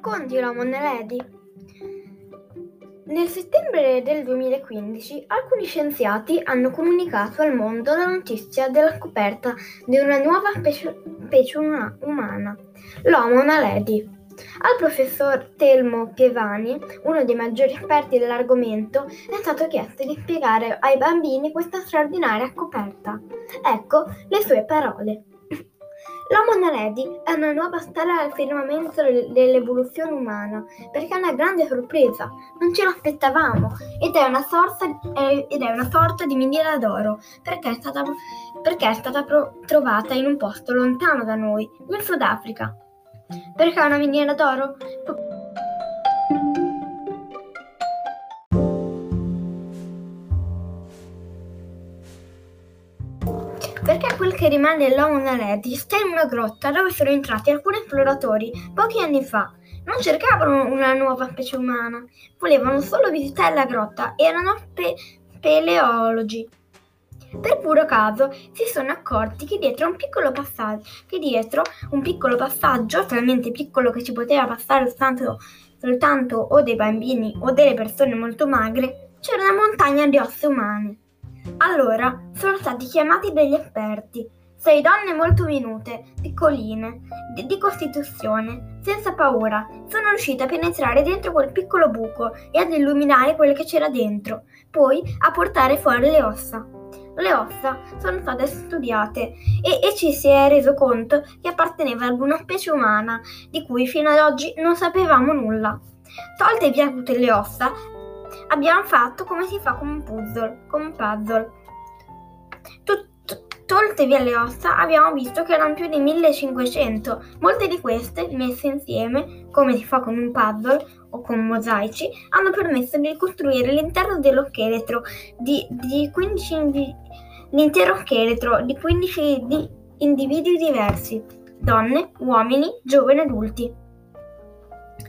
racconti l'uomo Lady? Nel settembre del 2015 alcuni scienziati hanno comunicato al mondo la notizia della scoperta di una nuova specie, specie umana, l'Homo naledi. Al professor Telmo Pievani, uno dei maggiori esperti dell'argomento, è stato chiesto di spiegare ai bambini questa straordinaria scoperta. Ecco le sue parole. L'Homo naledi è una nuova stella al firmamento dell'evoluzione umana, perché è una grande sorpresa, non ce l'aspettavamo, ed è una sorta, ed è una sorta di miniera d'oro, perché è stata, perché è stata pro- trovata in un posto lontano da noi, nel Sudafrica. Perché è una miniera d'oro? Perché quel che rimane dell'Homo naledi sta in una grotta dove sono entrati alcuni esploratori pochi anni fa. Non cercavano una nuova specie umana, volevano solo visitare la grotta, erano pe- paleologi. Per puro caso si sono accorti che dietro un piccolo passaggio, che dietro un piccolo passaggio, talmente piccolo che ci poteva passare soltanto, soltanto o dei bambini o delle persone molto magre, c'era una montagna di ossa umane. Allora sono stati chiamati degli esperti, sei donne molto minute, piccoline, di, di, costituzione, senza paura, sono riuscite a penetrare dentro quel piccolo buco e ad illuminare quello che c'era dentro, poi a portare fuori le ossa. Le ossa sono state studiate e, e ci si è reso conto che apparteneva ad una specie umana di cui fino ad oggi non sapevamo nulla. Tolte via tutte le ossa, abbiamo fatto come si fa con un puzzle. Con un puzzle. Via le ossa, abbiamo visto che erano più di 1500. Molte di queste, messe insieme, come si fa con un puzzle o con mosaici, hanno permesso di ricostruire l'interno dello scheletro di, di 15 indi- l'intero scheletro di 15 di individui diversi, donne, uomini, giovani adulti.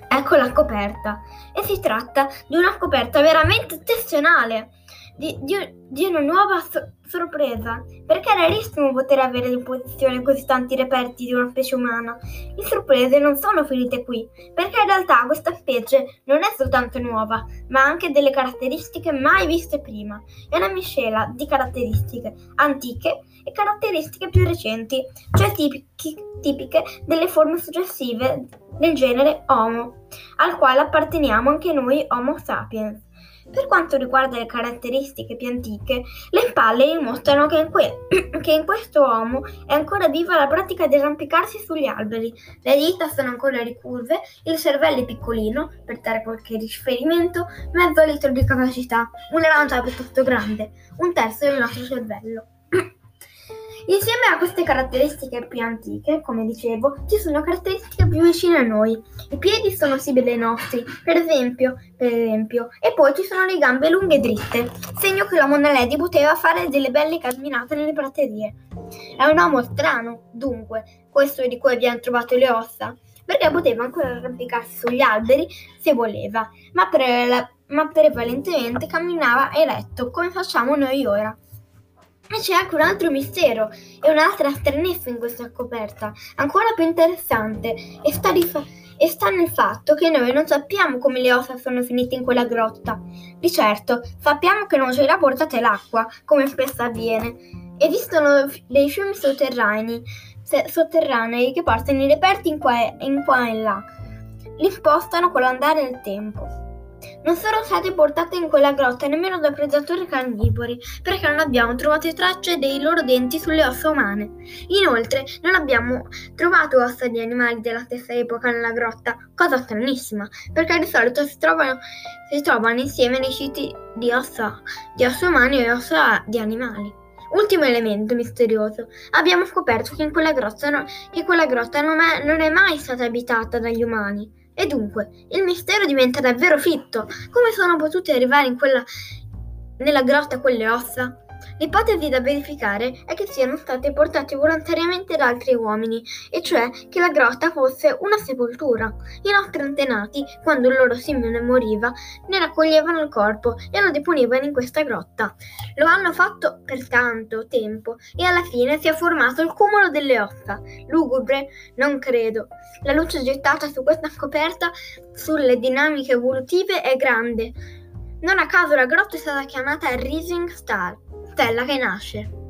Ecco la coperta. E si tratta di una scoperta veramente eccezionale, di, di, di una nuova so- sorpresa, perché è rarissimo poter avere a disposizione così tanti reperti di una specie umana. Le sorprese non sono finite qui, perché in realtà questa specie non è soltanto nuova, ma ha anche delle caratteristiche mai viste prima. È una miscela di caratteristiche antiche e caratteristiche più recenti, cioè tipiche, tipiche delle forme successive del genere Homo, al quale apparteniamo anche noi Homo sapiens. Per quanto riguarda le caratteristiche più antiche, le spalle dimostrano che in, que- che in questo uomo è ancora viva la pratica di arrampicarsi sugli alberi. Le dita sono ancora ricurve, il cervello è piccolino, per dare qualche riferimento, mezzo litro di capacità, una lancia piuttosto grande, un terzo del nostro cervello. Insieme a queste caratteristiche più antiche, come dicevo, ci sono caratteristiche più vicine a noi. I piedi sono simili ai nostri, per esempio, per esempio, e poi ci sono le gambe lunghe e dritte, segno che l'uomo Naledi poteva fare delle belle camminate nelle praterie. È un uomo strano, dunque, questo di cui abbiamo trovato le ossa, perché poteva ancora arrampicarsi sugli alberi se voleva, ma, pre- ma prevalentemente camminava eretto, come facciamo noi ora. Ma c'è anche un altro mistero e un'altra stranezza in questa scoperta, ancora più interessante, e sta, fa- e sta, nel fatto che noi non sappiamo come le ossa sono finite in quella grotta. Di certo, sappiamo che non ce l'ha portate l'acqua, come spesso avviene. Esistono dei fiumi sotterranei, sotterranei che portano i reperti in qua, e, in qua e là. Li spostano con l'andare del tempo. Non sono state portate in quella grotta nemmeno da predatori carnivori, perché non abbiamo trovato tracce dei loro denti sulle ossa umane. Inoltre, non abbiamo trovato ossa di animali della stessa epoca nella grotta, cosa stranissima, perché di solito si trovano, si trovano insieme nei siti di ossa, di ossa umane e ossa di animali. Ultimo elemento misterioso. Abbiamo scoperto che quella grotta, no, che quella grotta non è mai stata abitata dagli umani. E dunque, il mistero diventa davvero fitto. Come sono potute arrivare in quella, nella grotta quelle ossa? L'ipotesi da verificare è che siano stati portati volontariamente da altri uomini, e cioè che la grotta fosse una sepoltura. I nostri antenati, quando il loro simile moriva, ne raccoglievano il corpo e lo deponevano in questa grotta. Lo hanno fatto per tanto tempo e alla fine si è formato il cumulo delle ossa. Lugubre? Non credo. La luce gettata su questa scoperta sulle dinamiche evolutive è grande. Non a caso la grotta è stata chiamata Rising Star stella che nasce.